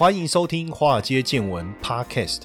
欢迎收听《华尔街见闻》Podcast。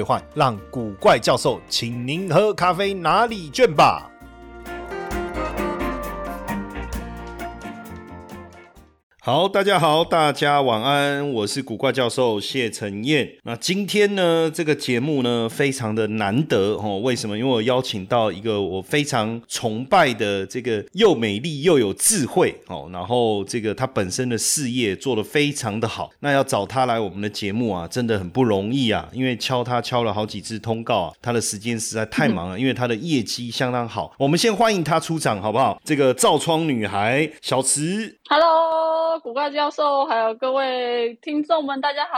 让古怪教授请您喝咖啡拿礼券吧。好，大家好，大家晚安，我是古怪教授谢承彦。那今天呢，这个节目呢，非常的难得哦。为什么？因为我邀请到一个我非常崇拜的这个又美丽又有智慧哦，然后这个他本身的事业做得非常的好。那要找他来我们的节目啊，真的很不容易啊。因为敲他敲了好几次通告啊，他的时间实在太忙了，因为他的业绩相当好。我们先欢迎他出场好不好？这个照窗女孩小慈，Hello。古怪教授，还有各位听众们，大家好。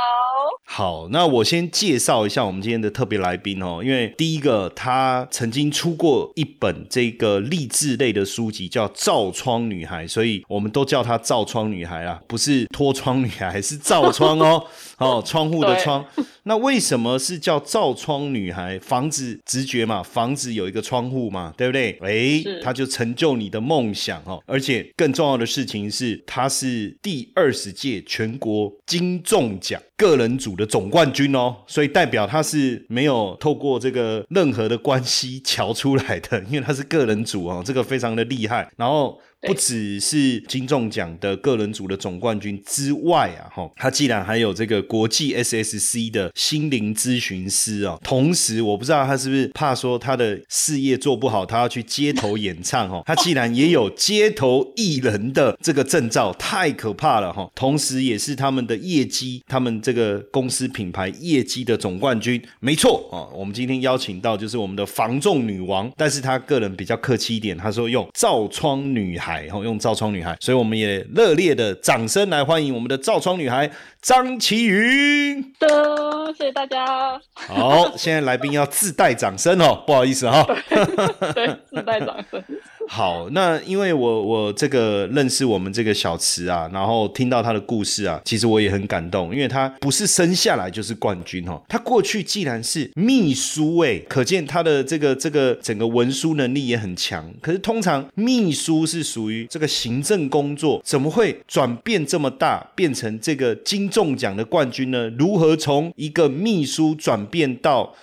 好，那我先介绍一下我们今天的特别来宾哦。因为第一个，他曾经出过一本这个励志类的书籍，叫《照窗女孩》，所以我们都叫她“照窗女孩”啊，不是脱窗女孩，是照窗哦。哦，窗户的窗。那为什么是叫照窗女孩？房子直觉嘛，房子有一个窗户嘛，对不对？哎，她就成就你的梦想哦。而且更重要的事情是，他是第二十届全国金钟奖个人组的总冠军哦，所以代表他是没有透过这个任何的关系瞧出来的，因为他是个人组哦，这个非常的厉害。然后。不只是金钟奖的个人组的总冠军之外啊，哈，他既然还有这个国际 SSC 的心灵咨询师啊，同时我不知道他是不是怕说他的事业做不好，他要去街头演唱哦，他既然也有街头艺人的这个证照，太可怕了哈，同时也是他们的业绩，他们这个公司品牌业绩的总冠军，没错啊，我们今天邀请到就是我们的防重女王，但是他个人比较客气一点，他说用照窗女孩。然后用照窗女孩，所以我们也热烈的掌声来欢迎我们的照窗女孩张琪云。的，谢谢大家。好，现在来宾要自带掌声哦，不好意思哈。对，自带掌声。好，那因为我我这个认识我们这个小池啊，然后听到他的故事啊，其实我也很感动，因为他不是生下来就是冠军哦，他过去既然是秘书哎，可见他的这个这个整个文书能力也很强。可是通常秘书是属于这个行政工作，怎么会转变这么大，变成这个金中奖的冠军呢？如何从一个秘书转变到？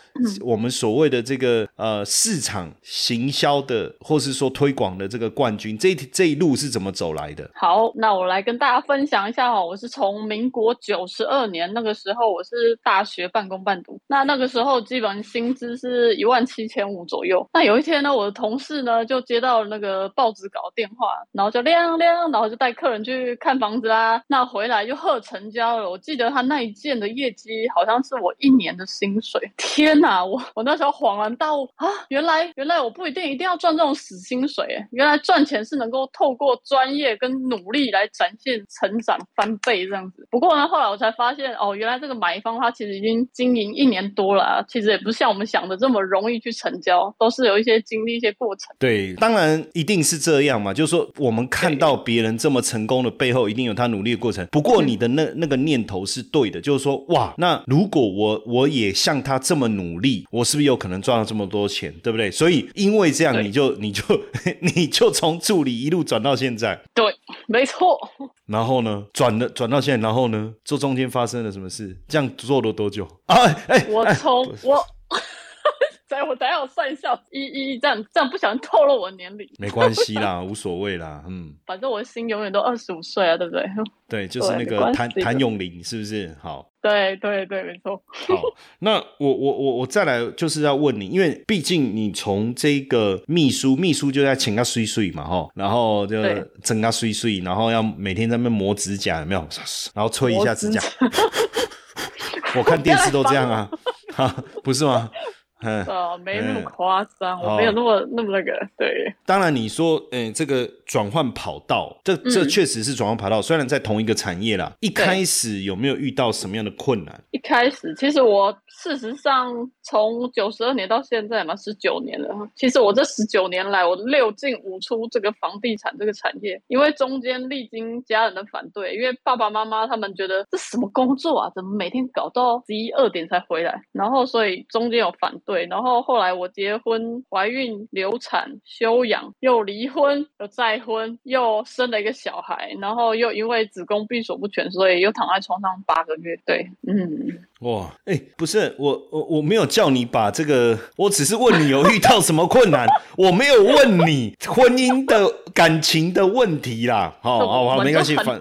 我们所谓的这个呃市场行销的，或是说推广的这个冠军，这这一路是怎么走来的？好，那我来跟大家分享一下哈。我是从民国九十二年那个时候，我是大学半工半读。那那个时候基本薪资是一万七千五左右。那有一天呢，我的同事呢就接到了那个报纸稿电话，然后就亮亮，然后就带客人去看房子啦。那回来就贺成交了。我记得他那一件的业绩好像是我一年的薪水。天哪！我我那时候恍然大悟啊，原来原来我不一定一定要赚这种死薪水，原来赚钱是能够透过专业跟努力来展现成长翻倍这样子。不过呢，后来我才发现哦，原来这个买方他其实已经经营一年多了，其实也不是像我们想的这么容易去成交，都是有一些经历一些过程。对，当然一定是这样嘛，就是说我们看到别人这么成功的背后，一定有他努力的过程。不过你的那那个念头是对的，就是说哇，那如果我我也像他这么努力，我是不是有可能赚到这么多钱，对不对？所以因为这样，你就你就 你就从助理一路转到现在，对，没错。然后呢，转了转到现在，然后呢，这中间发生了什么事？这样做了多久啊？哎，我从我。在我等下我算一下，一一这样这样不想透露我年龄，没关系啦，无所谓啦，嗯，反正我的心永远都二十五岁啊，对不对？对，就是那个谭谭咏麟，是不是？好，对对对，没错。好，那我我我我再来就是要问你，因为毕竟你从这个秘书，秘书就在请他睡睡嘛，哈，然后就整个睡睡，然后要每天在那边磨指甲，有没有？然后吹一下指甲，我看电视都这样啊，哈，不是吗？呃，没那么夸张，我没有那么那么那个。对，当然你说，嗯，这个转换跑道，这这确实是转换跑道。虽然在同一个产业啦，一开始有没有遇到什么样的困难？一开始，其实我事实上从九十二年到现在嘛，十九年了。其实我这十九年来，我六进五出这个房地产这个产业，因为中间历经家人的反对，因为爸爸妈妈他们觉得这什么工作啊，怎么每天搞到十一二点才回来，然后所以中间有反对，对然后后来我结婚、怀孕、流产、休养，又离婚，又再婚，又生了一个小孩，然后又因为子宫闭锁不全，所以又躺在床上八个月。对，嗯。哇，哎，不是我，我我没有叫你把这个，我只是问你有遇到什么困难，我没有问你婚姻的感情的问题啦。好，好，好没关系，反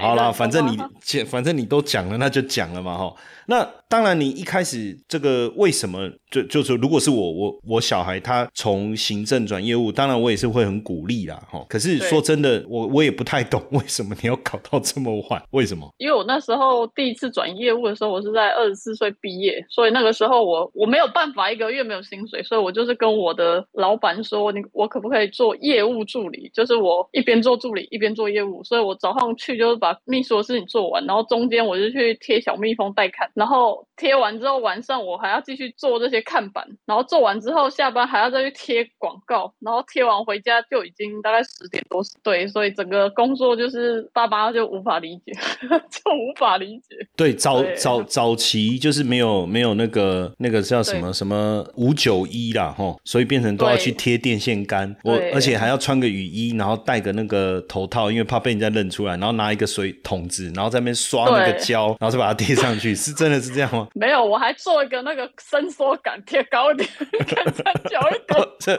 好了，反正你，反正你都讲了，那就讲了嘛，哈。那当然，你一开始这个为什么就就是如果是我我我小孩他从行政转业务，当然我也是会很鼓励啦，哈。可是说真的，我我也不太懂为什么你要搞到这么晚，为什么？因为我那时候第一次转业务的时候，我是在二十四岁毕业，所以那个时候我我没有办法一个月没有薪水，所以我就是跟我的老板说，你我可不可以做业务助理？就是我一边做助理一边做业务，所以我早上去就是把秘书的事情做完，然后中间我就去贴小蜜蜂带看。然后贴完之后，晚上我还要继续做这些看板，然后做完之后，下班还要再去贴广告，然后贴完回家就已经大概十点多。对，所以整个工作就是爸爸就无法理解，就无法理解。对，早早早期就是没有没有那个那个叫什么什么五九一啦，吼，所以变成都要去贴电线杆，我而且还要穿个雨衣，然后戴个那个头套，因为怕被人家认出来，然后拿一个水桶子，然后在那边刷那个胶，然后再把它贴上去，是真。的是这样吗？没有，我还做一个那个伸缩感，贴高一点，更撑久一点。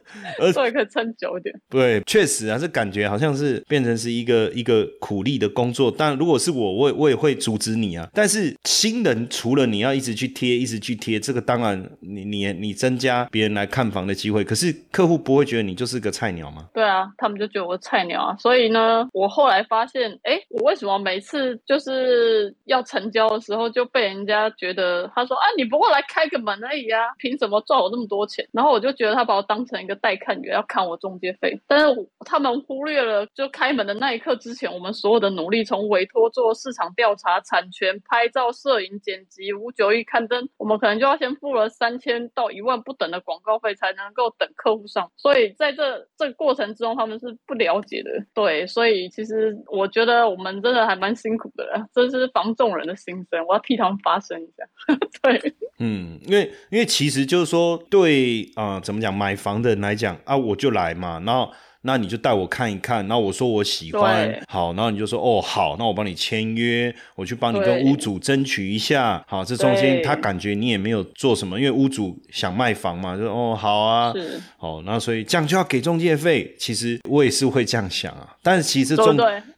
做一个撑久一点。对，确实啊，这感觉好像是变成是一个一个苦力的工作。但如果是我，我我也会阻止你啊。但是新人除了你要一直去贴，一直去贴，这个当然你你你增加别人来看房的机会。可是客户不会觉得你就是个菜鸟吗？对啊，他们就觉得我菜鸟啊。所以呢，我后来发现，哎，我为什么每次就是要成交的时候？就被人家觉得他说啊，你不过来开个门而已啊，凭什么赚我那么多钱？然后我就觉得他把我当成一个代看员，要看我中介费。但是他们忽略了，就开门的那一刻之前，我们所有的努力，从委托做市场调查、产权、拍照、摄影、剪辑、五九一刊登，我们可能就要先付了三千到一万不等的广告费，才能够等客户上。所以在这这个过程之中，他们是不了解的。对，所以其实我觉得我们真的还蛮辛苦的，这是防众人的心声。我要替他们发声一下，对，嗯，因为因为其实就是说，对啊，怎么讲，买房的人来来讲啊，我就来嘛，然后。那你就带我看一看，然后我说我喜欢，好，然后你就说哦好，那我帮你签约，我去帮你跟屋主争取一下，好，这中间他感觉你也没有做什么，因为屋主想卖房嘛，就哦好啊，好，那所以这样就要给中介费，其实我也是会这样想啊，但是其实中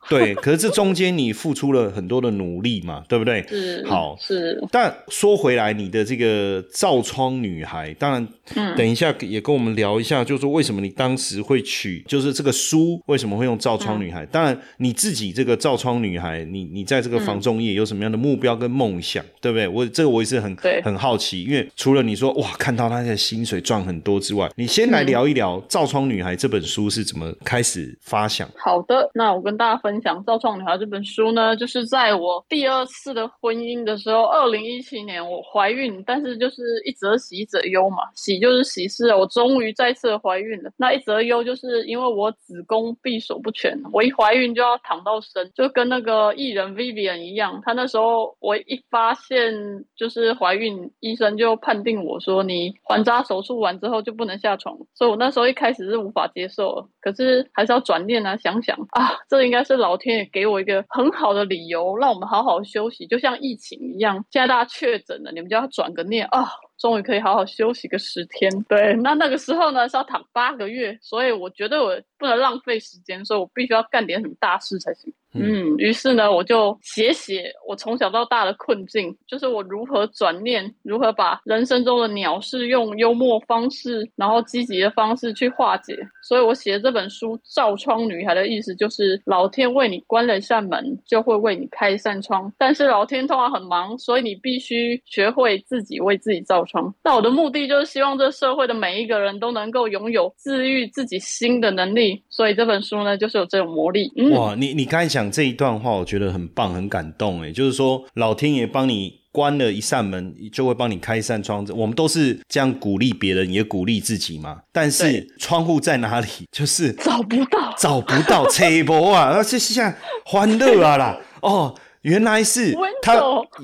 对，可是这中间你付出了很多的努力嘛，对不对？是，好是，但说回来，你的这个造窗女孩，当然，嗯，等一下也跟我们聊一下，就是说为什么你当时会取。就是这个书为什么会用造窗女孩？当然你自己这个造窗女孩，你你在这个房中业有什么样的目标跟梦想，对不对？我这个我也是很很好奇，因为除了你说哇看到她的薪水赚很多之外，你先来聊一聊《造窗女孩》这本书是怎么开始发想。好的，那我跟大家分享《造窗女孩》这本书呢，就是在我第二次的婚姻的时候，二零一七年我怀孕，但是就是一则喜一则忧嘛，喜就是喜事，我终于再次怀孕了。那一则忧就是因为。我子宫闭锁不全，我一怀孕就要躺到生，就跟那个艺人 Vivian 一样。他那时候我一发现就是怀孕，医生就判定我说你环扎手术完之后就不能下床，所以我那时候一开始是无法接受，可是还是要转念啊，想想啊，这应该是老天爷给我一个很好的理由，让我们好好休息，就像疫情一样，现在大家确诊了，你们就要转个念啊。终于可以好好休息个十天，对，那那个时候呢是要躺八个月，所以我觉得我不能浪费时间，所以我必须要干点什么大事才行。嗯，于是呢，我就写写我从小到大的困境，就是我如何转念，如何把人生中的鸟事用幽默方式，然后积极的方式去化解。所以我写的这本书《照窗女孩》的意思就是，老天为你关了一扇门，就会为你开一扇窗。但是老天通常很忙，所以你必须学会自己为自己造窗。那我的目的就是希望这社会的每一个人都能够拥有治愈自己心的能力。所以这本书呢，就是有这种魔力。嗯哇，你你刚才讲这一段话，我觉得很棒，很感动。诶，就是说老天爷帮你。关了一扇门，就会帮你开一扇窗子。我们都是这样鼓励别人，也鼓励自己嘛。但是窗户在哪里？就是找不到，找不到，扯博啊！而且现在欢乐啊啦，哦。原来是他，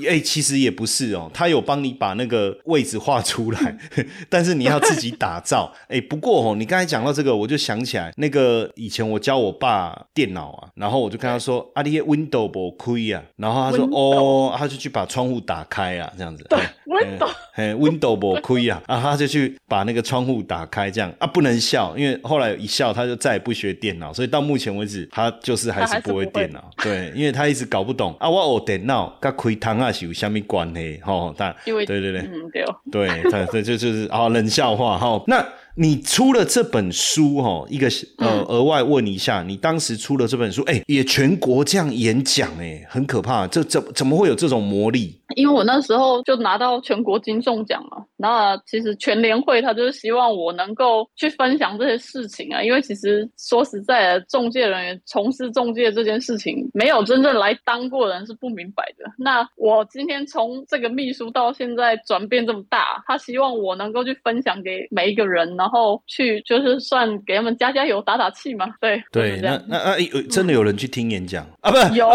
哎，其实也不是哦，他有帮你把那个位置画出来，但是你要自己打造。哎，不过哦，你刚才讲到这个，我就想起来，那个以前我教我爸电脑啊，然后我就跟他说：“阿爹，window 不亏啊。”然后他说：“哦，他就去把窗户打开啊，这样子。”对，window，哎，window 不亏啊，啊，他就去把那个窗户打开，这样啊，不能笑，因为后来一笑，他就再也不学电脑，所以到目前为止，他就是还是不会电脑。对，因为他一直搞不懂啊。我学电脑甲开窗啊是有虾米关系？吼，但对对对，嗯对，对，这这就就是啊冷笑话哈。那你出了这本书哈，一个呃额外问一下，你当时出了这本书，哎，也全国这样演讲，哎，很可怕，这怎怎么会有这种魔力？因为我那时候就拿到全国金钟奖嘛，那其实全联会他就是希望我能够去分享这些事情啊，因为其实说实在的，中介人员从事中介这件事情，没有真正来当过人是不明白的。那我今天从这个秘书到现在转变这么大，他希望我能够去分享给每一个人，然后去就是算给他们加加油、打打气嘛。对对，那那那有真的有人去听演讲 啊？不有，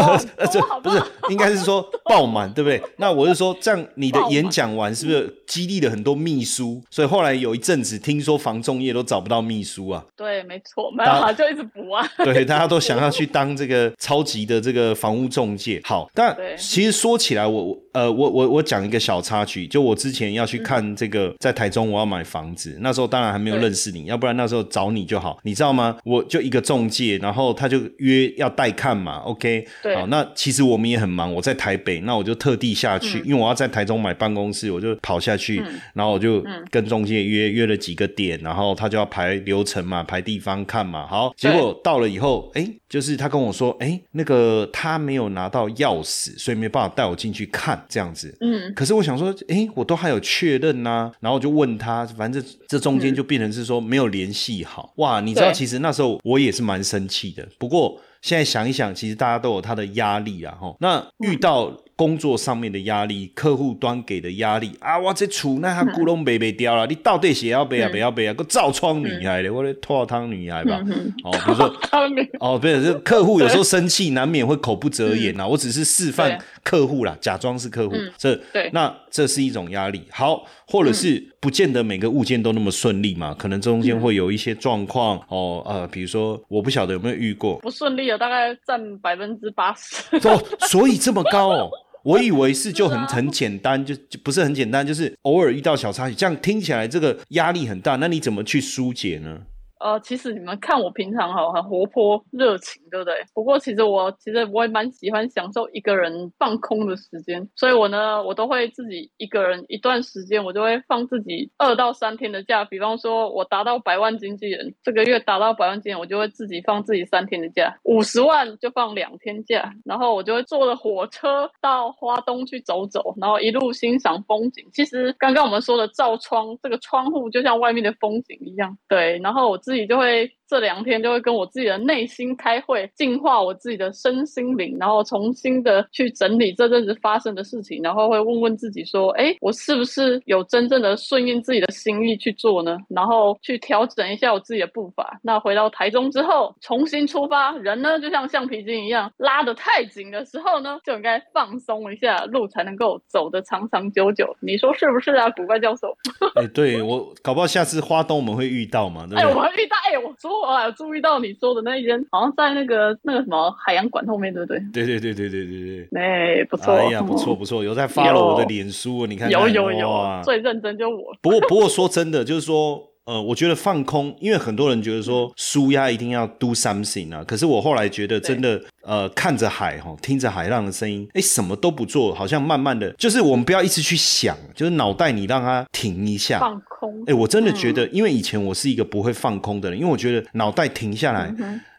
这 不是应该是说 爆满，对不对？那我是说，这样你的演讲完是不是激励了很多秘书？所以后来有一阵子，听说房仲业都找不到秘书啊。对，没错，没有就一直补啊。对，大家都想要去当这个超级的这个房屋中介。好，但其实说起来我，我呃，我我我讲一个小插曲，就我之前要去看这个，在台中我要买房子，那时候当然还没有认识你，要不然那时候找你就好，你知道吗？我就一个中介，然后他就约要带看嘛，OK？好，那其实我们也很忙，我在台北，那我就特地下去。因为我要在台中买办公室，我就跑下去，然后我就跟中介约约了几个点，然后他就要排流程嘛，排地方看嘛。好，结果到了以后，哎，就是他跟我说，哎，那个他没有拿到钥匙，所以没办法带我进去看这样子。嗯，可是我想说，哎，我都还有确认呐，然后我就问他，反正这这中间就变成是说没有联系好。哇，你知道，其实那时候我也是蛮生气的。不过现在想一想，其实大家都有他的压力啊，吼。那遇到。工作上面的压力，客户端给的压力啊！我这厝那还咕隆背背掉了，你到底是要背啊？不要背啊？个造窗女孩的，我的拖汤女孩吧？哦，比如说 哦，不是，客户有时候生气，难免会口不择言呐。我只是示范客户啦，假装是客户，这那这是一种压力。好，或者是不见得每个物件都那么顺利嘛，可能中间会有一些状况哦。呃，比如说，我不晓得有没有遇过不顺利的，大概占百分之八十。哦，所以这么高哦。我以为是就很很简单，就就不是很简单，就是偶尔遇到小插曲，这样听起来这个压力很大。那你怎么去疏解呢？呃，其实你们看我平常哈很活泼热情，对不对？不过其实我其实我也蛮喜欢享受一个人放空的时间，所以我呢，我都会自己一个人一段时间，我就会放自己二到三天的假。比方说，我达到百万经纪人，这个月达到百万经纪人，我就会自己放自己三天的假，五十万就放两天假，然后我就会坐着火车到花东去走走，然后一路欣赏风景。其实刚刚我们说的照窗，这个窗户就像外面的风景一样，对，然后我自己。就会。这两天就会跟我自己的内心开会，净化我自己的身心灵，然后重新的去整理这阵子发生的事情，然后会问问自己说：，哎，我是不是有真正的顺应自己的心意去做呢？然后去调整一下我自己的步伐。那回到台中之后，重新出发，人呢就像橡皮筋一样，拉得太紧的时候呢，就应该放松一下，路才能够走得长长久久。你说是不是啊，古怪教授？哎，对我搞不好下次花东我们会遇到嘛？对哎，我们遇到，哎，我说。我有注意到你说的那一间，好像在那个那个什么海洋馆后面，对不对？对对对对对对对。哎，不错。哎呀，不错不错，有在发了我的脸书，你看。有有有，最认真就我。不过不过说真的，就是说。呃，我觉得放空，因为很多人觉得说舒压一定要 do something 啊，可是我后来觉得真的，呃，看着海哈，听着海浪的声音，哎，什么都不做，好像慢慢的，就是我们不要一直去想，就是脑袋你让它停一下，放空。哎，我真的觉得，因为以前我是一个不会放空的人，因为我觉得脑袋停下来。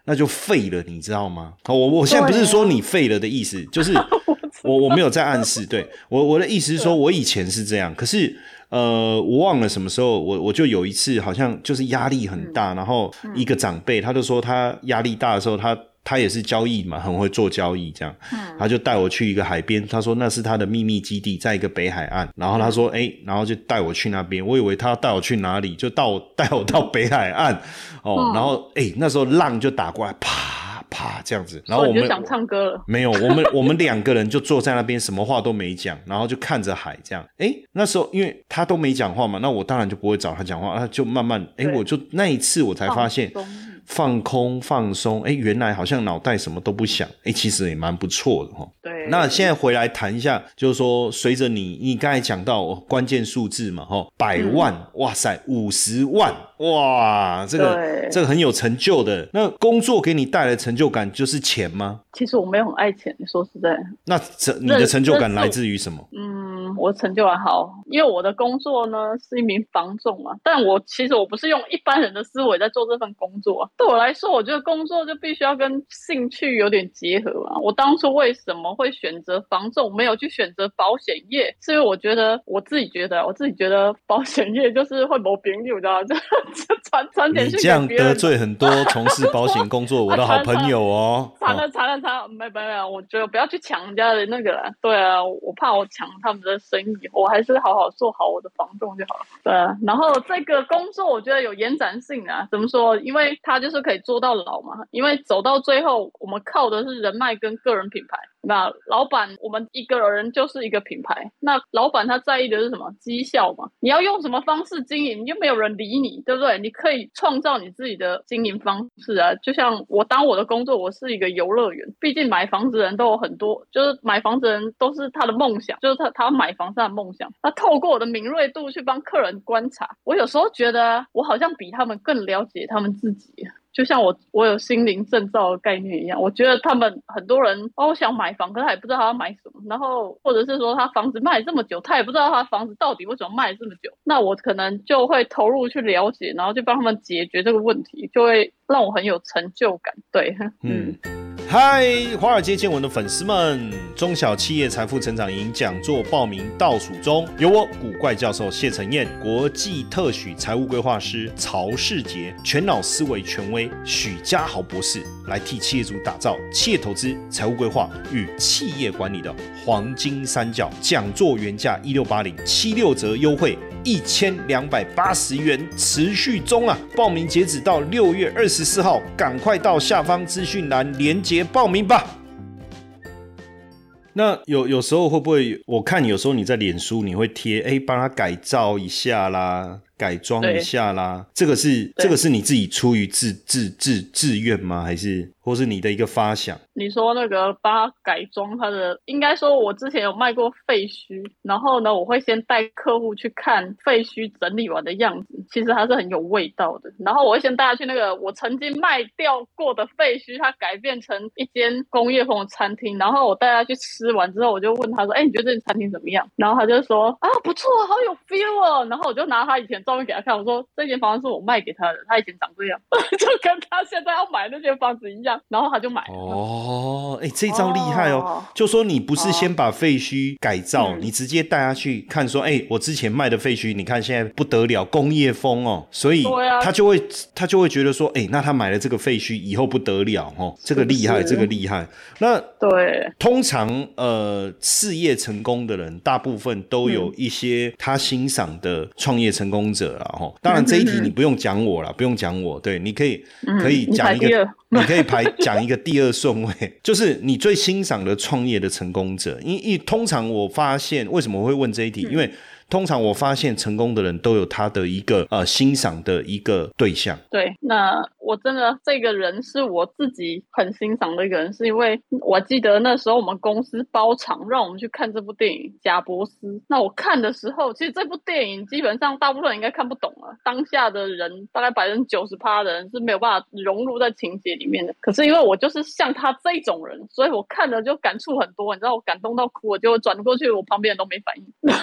那就废了，你知道吗？我我现在不是说你废了的意思，就是 我我没有在暗示，对我我的意思是说，我以前是这样，可是呃，我忘了什么时候，我我就有一次好像就是压力很大，然后一个长辈他就说他压力大的时候，他他也是交易嘛，很会做交易这样，他就带我去一个海边，他说那是他的秘密基地，在一个北海岸，然后他说哎，然后就带我去那边，我以为他要带我去哪里，就到 带我到北海岸。哦，然后哎，那时候浪就打过来，啪啪这样子，然后我们想唱歌了，没有，我们 我们两个人就坐在那边，什么话都没讲，然后就看着海这样。哎，那时候因为他都没讲话嘛，那我当然就不会找他讲话，他就慢慢哎，我就那一次我才发现。放空放松，哎，原来好像脑袋什么都不想，哎，其实也蛮不错的哈。对。那现在回来谈一下，就是说，随着你你刚才讲到关键数字嘛，哈，百万，哇塞，五十万，哇，这个这个很有成就的。那工作给你带来成就感就是钱吗？其实我没有很爱钱，说实在。那成你的成就感来自于什么？嗯，我成就还好，因为我的工作呢是一名房仲嘛，但我其实我不是用一般人的思维在做这份工作。对我来说，我觉得工作就必须要跟兴趣有点结合啊。我当初为什么会选择房仲，没有去选择保险业？是因为我觉得我自己觉得，我自己觉得保险业就是会谋别扭，你知道吗？就传传简讯你这样得罪很多从事保险工作我的好 朋友哦。惨了惨了传，没没没，我觉得不要去抢人家的那个了。对啊，我怕我抢他们的生意，我还是好好做好我的防重就好了。对啊，然后这个工作我觉得有延展性啊。怎么说？因为它就是可以做到老嘛，因为走到最后，我们靠的是人脉跟个人品牌。那老板，我们一个人就是一个品牌。那老板他在意的是什么？绩效嘛。你要用什么方式经营，又没有人理你，对不对？你可以创造你自己的经营方式啊。就像我当我的工作，我是一个游乐园。毕竟买房子人都有很多，就是买房子人都是他的梦想，就是他他买房是他的梦想。他透过我的敏锐度去帮客人观察，我有时候觉得我好像比他们更了解他们自己。就像我我有心灵证照的概念一样，我觉得他们很多人哦想买房，可他也不知道他要买什么，然后或者是说他房子卖这么久，他也不知道他房子到底为什么卖这么久，那我可能就会投入去了解，然后就帮他们解决这个问题，就会让我很有成就感。对，嗯。嗨，华尔街见闻的粉丝们，中小企业财富成长营讲座报名倒数中，由我古怪教授谢承彦，国际特许财务规划师曹世杰，全脑思维权威许家豪博士，来替企业主打造企业投资、财务规划与企业管理的黄金三角。讲座原价一六八零，七六折优惠。一千两百八十元持续中啊！报名截止到六月二十四号，赶快到下方资讯栏连接报名吧。那有有时候会不会？我看有时候你在脸书你会贴，哎，帮他改造一下啦。改装一下啦，这个是这个是你自己出于自自自自愿吗？还是或是你的一个发想？你说那个帮他改装他的，应该说我之前有卖过废墟，然后呢，我会先带客户去看废墟整理完的样子，其实它是很有味道的。然后我会先带他去那个我曾经卖掉过的废墟，它改变成一间工业风的餐厅，然后我带他去吃完之后，我就问他说：“哎，你觉得这间餐厅怎么样？”然后他就说：“啊，不错，好有 feel 哦。”然后我就拿他以前。照片给他看，我说这间房子是我卖给他的，他以前长这样，就跟他现在要买那间房子一样，然后他就买了。哦，哎，这招厉害哦！就说你不是先把废墟改造，你直接带他去看，说，哎，我之前卖的废墟，你看现在不得了，工业风哦，所以他就会他就会觉得说，哎，那他买了这个废墟以后不得了哦，这个厉害，这个厉害。那对，通常呃，事业成功的人，大部分都有一些他欣赏的创业成功。者了哈，当然这一题你不用讲我了，不用讲我，对，你可以可以讲一个，你可以排讲一个第二顺位，就是你最欣赏的创业的成功者。因因通常我发现为什么会问这一题，因为。通常我发现成功的人都有他的一个呃欣赏的一个对象。对，那我真的这个人是我自己很欣赏的一个人，是因为我记得那时候我们公司包场让我们去看这部电影《贾伯斯》。那我看的时候，其实这部电影基本上大部分人应该看不懂了。当下的人大概百分之九十趴的人是没有办法融入在情节里面的。可是因为我就是像他这种人，所以我看了就感触很多。你知道我感动到哭，我就转过去，我旁边人都没反应。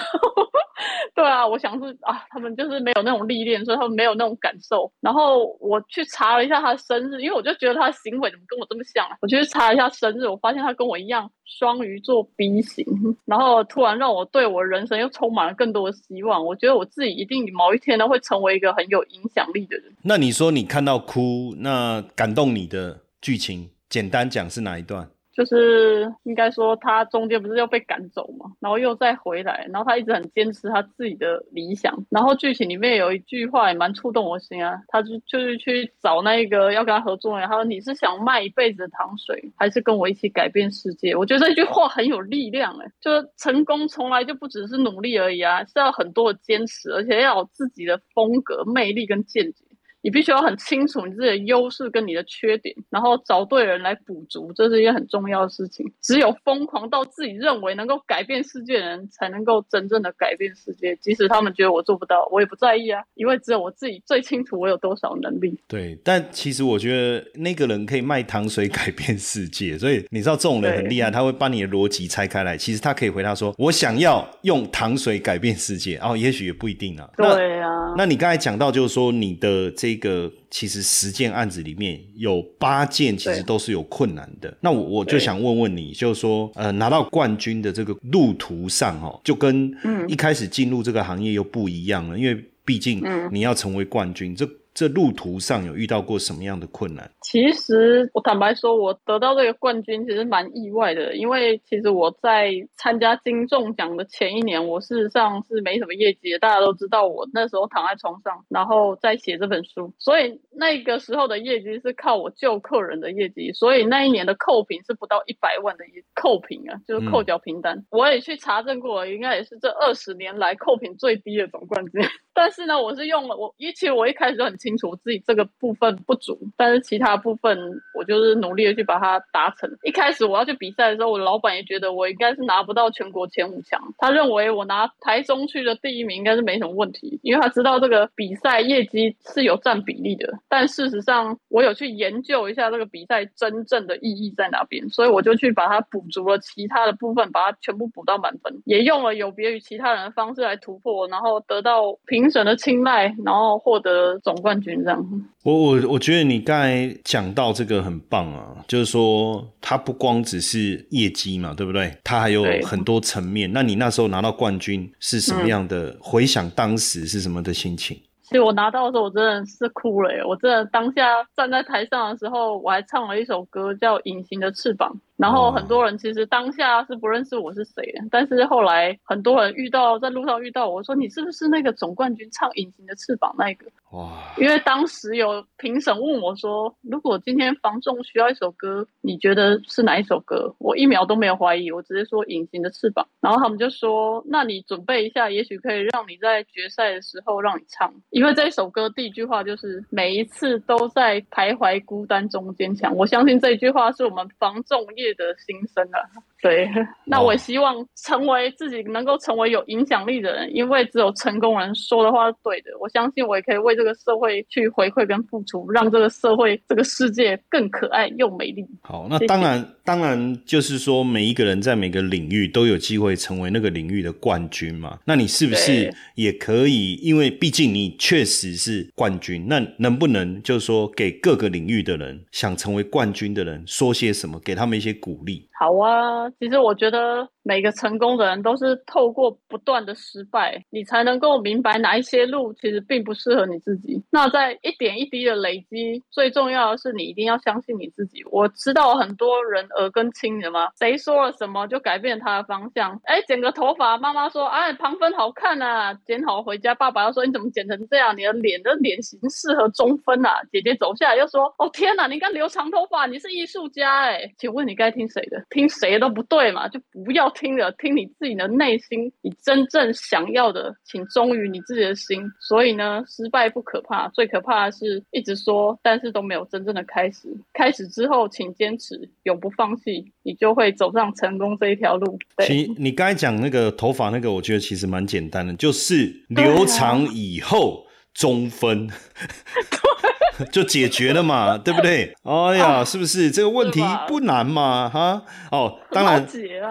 对啊，我想是啊，他们就是没有那种历练，所以他们没有那种感受。然后我去查查了一下他的生日，因为我就觉得他的行为怎么跟我这么像啊？我去查了一下生日，我发现他跟我一样双鱼座 B 型，然后突然让我对我人生又充满了更多的希望。我觉得我自己一定某一天呢会成为一个很有影响力的人。那你说你看到哭，那感动你的剧情，简单讲是哪一段？就是应该说，他中间不是要被赶走嘛，然后又再回来，然后他一直很坚持他自己的理想。然后剧情里面有一句话也蛮触动我心啊，他就就是去找那个要跟他合作的，他说：“你是想卖一辈子的糖水，还是跟我一起改变世界？”我觉得这句话很有力量哎，就是成功从来就不只是努力而已啊，是要很多的坚持，而且要有自己的风格、魅力跟见解。你必须要很清楚你自己的优势跟你的缺点，然后找对人来补足，这是一件很重要的事情。只有疯狂到自己认为能够改变世界的人，才能够真正的改变世界。即使他们觉得我做不到，我也不在意啊，因为只有我自己最清楚我有多少能力。对，但其实我觉得那个人可以卖糖水改变世界，所以你知道这种人很厉害，他会把你的逻辑拆开来。其实他可以回答说：“我想要用糖水改变世界。”哦，也许也不一定啊。对啊。那你刚才讲到，就是说你的这个其实十件案子里面有八件其实都是有困难的。那我我就想问问你，就是说呃拿到冠军的这个路途上哦，就跟一开始进入这个行业又不一样了，因为毕竟你要成为冠军这。这路途上有遇到过什么样的困难？其实我坦白说，我得到这个冠军其实蛮意外的，因为其实我在参加金钟奖的前一年，我事实上是没什么业绩的。大家都知道，我那时候躺在床上，然后在写这本书，所以那个时候的业绩是靠我救客人的业绩，所以那一年的扣评是不到一百万的扣评啊，就是扣缴评单。我也去查证过，应该也是这二十年来扣评最低的总冠军。但是呢，我是用了我，因为其实我一开始就很清楚我自己这个部分不足，但是其他部分我就是努力的去把它达成。一开始我要去比赛的时候，我老板也觉得我应该是拿不到全国前五强，他认为我拿台中区的第一名应该是没什么问题，因为他知道这个比赛业绩是有占比例的。但事实上，我有去研究一下这个比赛真正的意义在哪边，所以我就去把它补足了其他的部分，把它全部补到满分，也用了有别于其他人的方式来突破，然后得到平。评审的青睐，然后获得总冠军这样。我我我觉得你刚才讲到这个很棒啊，就是说它不光只是业绩嘛，对不对？它还有很多层面。那你那时候拿到冠军是什么样的？回想当时是什么的心情？其实我拿到的时候，我真的是哭了。我真的当下站在台上的时候，我还唱了一首歌叫《隐形的翅膀》。然后很多人其实当下是不认识我是谁的，但是后来很多人遇到在路上遇到我说你是不是那个总冠军唱《隐形的翅膀》那个？哇！因为当时有评审问我说，如果今天房仲需要一首歌，你觉得是哪一首歌？我一秒都没有怀疑，我直接说《隐形的翅膀》。然后他们就说，那你准备一下，也许可以让你在决赛的时候让你唱，因为这首歌第一句话就是每一次都在徘徊孤单中坚强。我相信这一句话是我们房仲业。的心声啊，对，那我希望成为自己能够成为有影响力的人，因为只有成功人说的话是对的。我相信我也可以为这个社会去回馈跟付出，让这个社会、这个世界更可爱又美丽。好，那当然，当然就是说，每一个人在每个领域都有机会成为那个领域的冠军嘛。那你是不是也可以？因为毕竟你确实是冠军，那能不能就是说，给各个领域的人想成为冠军的人说些什么，给他们一些鼓励？好啊，其实我觉得。每个成功的人都是透过不断的失败，你才能够明白哪一些路其实并不适合你自己。那在一点一滴的累积，最重要的是你一定要相信你自己。我知道很多人耳根清的吗？谁说了什么就改变他的方向？哎，剪个头发，妈妈说，哎，旁分好看啊，剪好回家，爸爸要说你怎么剪成这样？你的脸的脸型适合中分啊。姐姐走下来又说，哦天哪，你该留长头发，你是艺术家哎。请问你该听谁的？听谁都不对嘛，就不要听了，听你自己的内心，你真正想要的，请忠于你自己的心。所以呢，失败不可怕，最可怕的是一直说，但是都没有真正的开始。开始之后，请坚持，永不放弃，你就会走上成功这一条路。其实你刚才讲那个头发那个，我觉得其实蛮简单的，就是留长以后中分。就解决了嘛，对不对？哎呀，是不是这个问题不难嘛？哈，哦，当然，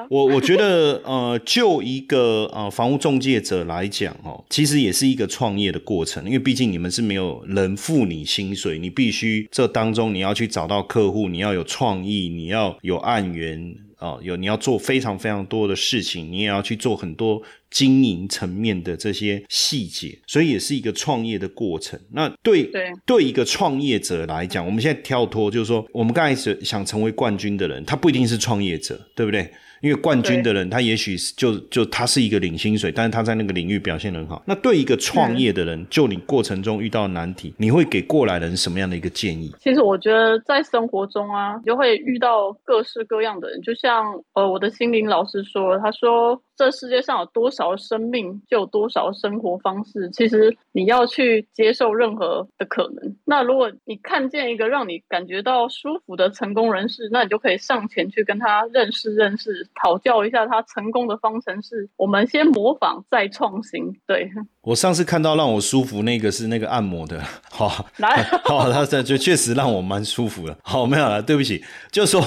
我我觉得，呃，就一个呃房屋中介者来讲，哦，其实也是一个创业的过程，因为毕竟你们是没有人付你薪水，你必须这当中你要去找到客户，你要有创意，你要有案源。哦，有你要做非常非常多的事情，你也要去做很多经营层面的这些细节，所以也是一个创业的过程。那对对对一个创业者来讲，我们现在跳脱，就是说，我们刚开始想成为冠军的人，他不一定是创业者，对不对？因为冠军的人，他也许就就他是一个领薪水，但是他在那个领域表现很好。那对一个创业的人，就你过程中遇到难题，你会给过来人什么样的一个建议？其实我觉得在生活中啊，就会遇到各式各样的人。就像呃，我的心灵老师说，他说。这世界上有多少生命，就有多少生活方式。其实你要去接受任何的可能。那如果你看见一个让你感觉到舒服的成功人士，那你就可以上前去跟他认识认识，讨教一下他成功的方程式。我们先模仿，再创新。对 我上次看到让我舒服那个是那个按摩的，好，来，好，他这就确实让我蛮舒服的。好，没有了，对不起，就说。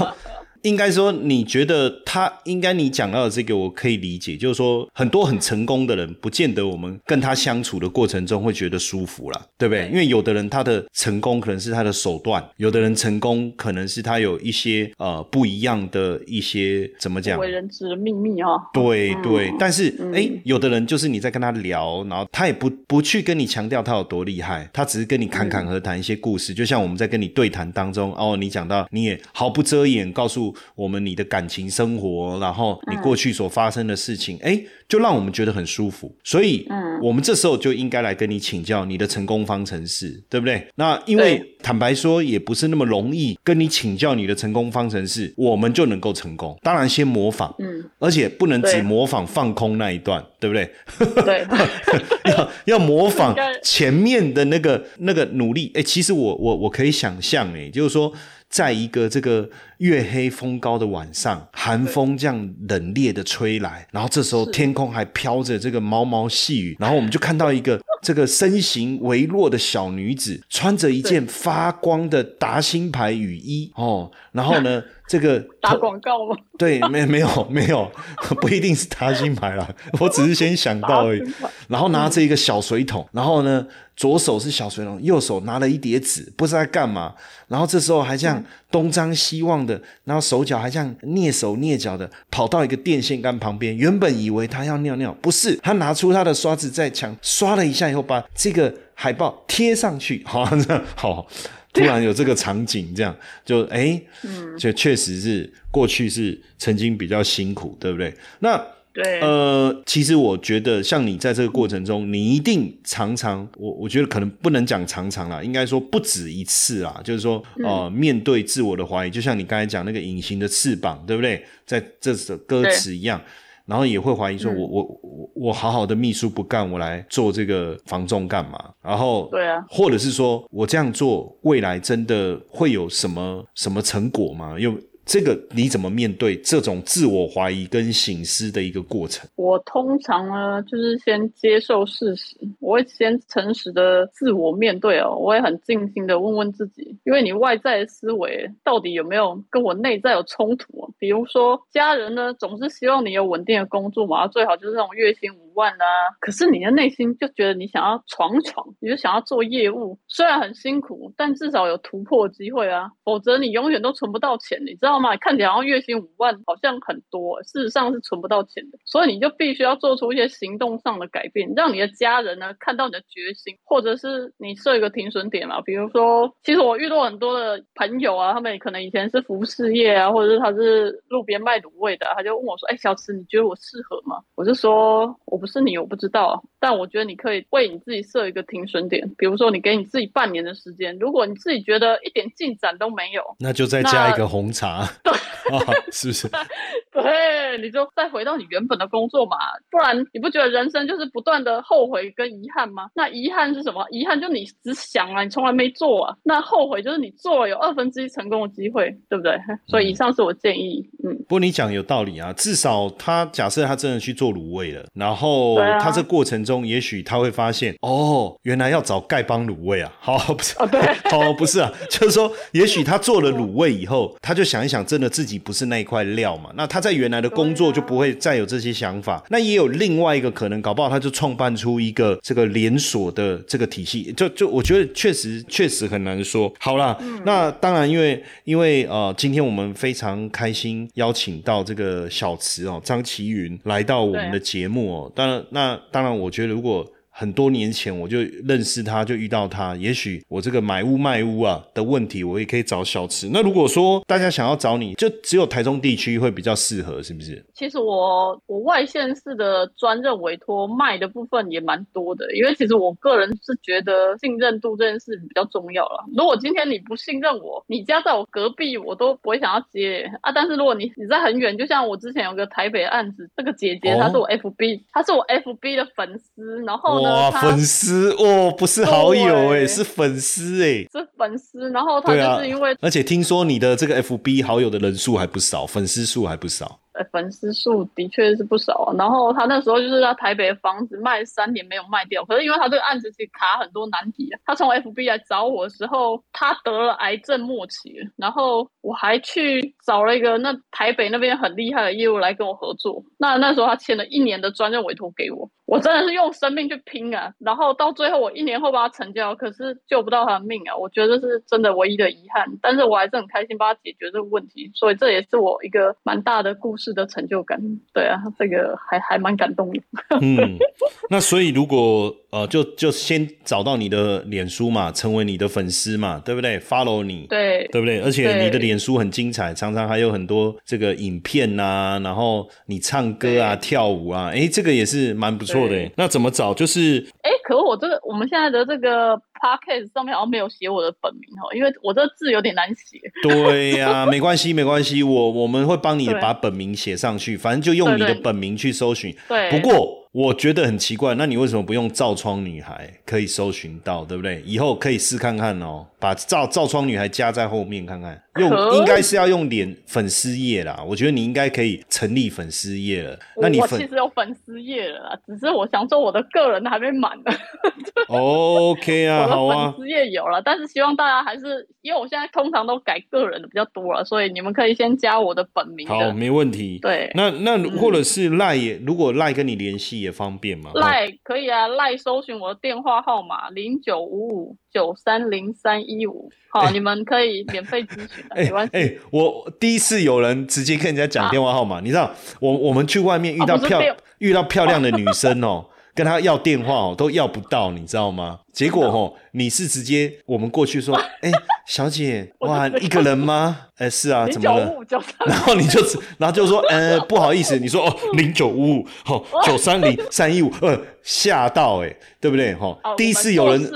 应该说，你觉得他应该你讲到的这个，我可以理解，就是说很多很成功的人，不见得我们跟他相处的过程中会觉得舒服了，对不对？因为有的人他的成功可能是他的手段，有的人成功可能是他有一些呃不一样的一些怎么讲？为人知的秘密哦。对对，但是哎，有的人就是你在跟他聊，然后他也不不去跟你强调他有多厉害，他只是跟你侃侃而谈一些故事，就像我们在跟你对谈当中，哦，你讲到你也毫不遮掩告诉。我们你的感情生活，然后你过去所发生的事情，哎，就让我们觉得很舒服。所以，嗯，我们这时候就应该来跟你请教你的成功方程式，对不对？那因为坦白说，也不是那么容易跟你请教你的成功方程式，我们就能够成功。当然，先模仿，嗯，而且不能只模仿放空那一段，对不对？对，要要模仿前面的那个那个努力。哎，其实我我我可以想象，哎，就是说。在一个这个月黑风高的晚上，寒风这样冷冽的吹来，然后这时候天空还飘着这个毛毛细雨，然后我们就看到一个 这个身形微弱的小女子，穿着一件发光的达新牌雨衣哦，然后呢，这个打广告吗？对，没没有没有，不一定是达新牌啦，我只是先想到而已。然后拿着一个小水桶，然后呢。左手是小水桶，右手拿了一叠纸，不知道在干嘛。然后这时候还这样东张西望的，然后手脚还像蹑手蹑脚的跑到一个电线杆旁边。原本以为他要尿尿，不是，他拿出他的刷子在墙刷了一下以后，把这个海报贴上去。好，这样好，突然有这个场景，这样就哎，就确实是过去是曾经比较辛苦，对不对？那。对，呃，其实我觉得，像你在这个过程中，你一定常常，我我觉得可能不能讲常常啦，应该说不止一次啦。就是说，呃，面对自我的怀疑，就像你刚才讲那个隐形的翅膀，对不对？在这首歌词一样，然后也会怀疑说，我我我我好好的秘书不干，我来做这个房仲干嘛？然后，对啊，或者是说我这样做，未来真的会有什么什么成果吗？又这个你怎么面对这种自我怀疑跟醒思的一个过程？我通常呢，就是先接受事实，我会先诚实的自我面对哦，我也很静心的问问自己，因为你外在的思维到底有没有跟我内在有冲突啊？比如说家人呢，总是希望你有稳定的工作嘛，最好就是那种月薪五万啊，可是你的内心就觉得你想要闯闯，你就想要做业务，虽然很辛苦，但至少有突破机会啊，否则你永远都存不到钱，你知道吗。看起来好像月薪五万，好像很多，事实上是存不到钱的。所以你就必须要做出一些行动上的改变，让你的家人呢看到你的决心，或者是你设一个停损点嘛。比如说，其实我遇到很多的朋友啊，他们可能以前是服饰业啊，或者是他是路边卖卤味的，他就问我说：“哎，小池，你觉得我适合吗？”我就说：“我不是你，我不知道，但我觉得你可以为你自己设一个停损点，比如说你给你自己半年的时间，如果你自己觉得一点进展都没有，那就再加一个红茶。”对，是不是？对，你就再回到你原本的工作嘛，不然你不觉得人生就是不断的后悔跟遗憾吗？那遗憾是什么？遗憾就你只想啊，你从来没做啊。那后悔就是你做了有二分之一成功的机会，对不对？所以以上是我建议。嗯，不过你讲有道理啊，至少他假设他真的去做卤味了，然后他这过程中也许他会发现，哦，原来要找丐帮卤味啊。好，不是哦，对，哦，不是啊，就是说，也许他做了卤味以后，他就想一想，真的自己不是那一块料嘛。那他在原来的工作就不会再有这些想法。那也有另外一个可能，搞不好他就创办出一个这个连锁的这个体系。就就我觉得确实确实很难说。好啦，那当然，因为因为呃，今天我们非常开心邀请到这个小池哦，张琪云来到我们的节目哦。当然，那当然，我觉得如果。很多年前我就认识他，就遇到他。也许我这个买屋卖屋啊的问题，我也可以找小池。那如果说大家想要找你，就只有台中地区会比较适合，是不是？其实我我外县市的专任委托卖的部分也蛮多的，因为其实我个人是觉得信任度这件事比较重要了。如果今天你不信任我，你家在我隔壁，我都不会想要接啊。但是如果你你在很远，就像我之前有个台北案子，这个姐姐她是我 FB，她是我 FB 的粉丝，然后。哇，粉丝哦，不是好友哎，是粉丝哎，是粉丝。然后他就是因为，而且听说你的这个 FB 好友的人数还不少，粉丝数还不少。粉丝数的确是不少啊，然后他那时候就是在台北的房子卖三年没有卖掉，可是因为他这个案子其实卡很多难题啊。他从 FB 来找我的时候，他得了癌症末期，然后我还去找了一个那台北那边很厉害的业务来跟我合作。那那时候他签了一年的专任委托给我，我真的是用生命去拼啊。然后到最后我一年后把他成交，可是救不到他的命啊，我觉得这是真的唯一的遗憾。但是我还是很开心帮他解决这个问题，所以这也是我一个蛮大的故事。的成就感，对啊，这个还还蛮感动的。嗯，那所以如果呃，就就先找到你的脸书嘛，成为你的粉丝嘛，对不对？Follow 你，对对不对？而且你的脸书很精彩，常常还有很多这个影片呐，然后你唱歌啊、跳舞啊，哎，这个也是蛮不错的。那怎么找？就是哎，可我这个我们现在的这个。Podcast 上面好像没有写我的本名哦，因为我这字有点难写。对呀，没关系，没关系，我我们会帮你把本名写上去，反正就用你的本名去搜寻。对，不过。我觉得很奇怪，那你为什么不用照窗女孩可以搜寻到，对不对？以后可以试看看哦，把照照窗女孩加在后面看看，用应该是要用脸粉丝页啦。我觉得你应该可以成立粉丝页了。那你我其实有粉丝页了，只是我想说我的个人还没满呢。OK 啊，好啊，粉丝页有了，但是希望大家还是，因为我现在通常都改个人的比较多了，所以你们可以先加我的本名。好，没问题。对，那那或者是赖也，如果赖跟你联系。也方便吗？赖可以啊，赖搜寻我的电话号码零九五五九三零三一五，好，你们可以免费咨询的，没关系。哎，我第一次有人直接跟人家讲电话号码，你知道，我我们去外面遇到漂遇到漂亮的女生哦，跟他要电话哦，都要不到，你知道吗？结果哦，你是直接我们过去说，哎，小姐，哇，一个人吗？哎，是啊，怎么了？然后你就，然后就说，呃，不好意思，你说哦，零九五五，好，九三零三一五，呃，吓到，哎，对不对？哈，第一次有人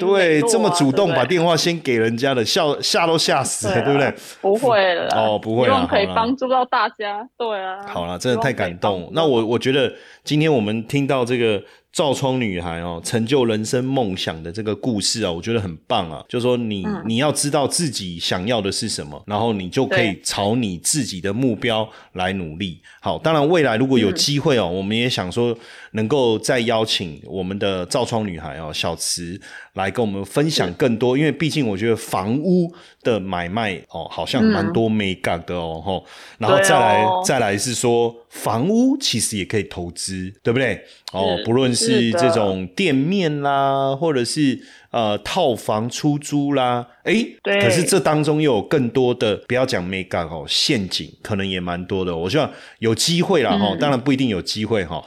对这么主动把电话先给人家的，笑吓都吓死了，对不对？不会了，哦，不会，希望可以帮助到大家，对啊。好了，真的太感动。那我我觉得今天我们听到这个。照窗女孩哦，成就人生梦想的这个故事啊，我觉得很棒啊。就是说，你你要知道自己想要的是什么，然后你就可以朝你自己的目标来努力。好，当然未来如果有机会哦，我们也想说能够再邀请我们的照窗女孩哦，小慈来跟我们分享更多。因为毕竟我觉得房屋的买卖哦，好像蛮多美感的哦，吼。然后再来再来是说，房屋其实也可以投资，对不对？哦，不论是这种店面啦，或者是。呃，套房出租啦，哎，可是这当中又有更多的，不要讲没干哦，陷阱可能也蛮多的。我希望有机会啦哈，当然不一定有机会哈。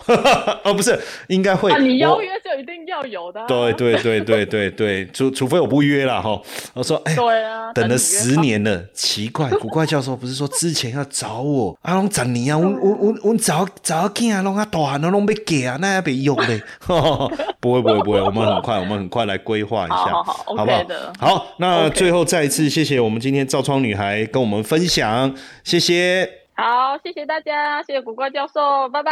哦，不是，应该会。你邀约就一定要有的。对对对对对对，除 除非我不约了哈。我说，哎，对啊，等了十年了，奇怪，古怪教授不是说之前要找我，阿龙十年啊，我我我我找找见啊，龙啊大汉，拢被给啊，那也被用嘞。不会不会不会，我们很快，我们很快来规划。一下，好好不好？好，那最后再一次谢谢我们今天照窗女孩跟我们分享，谢谢，好，谢谢大家，谢谢古怪教授，拜拜，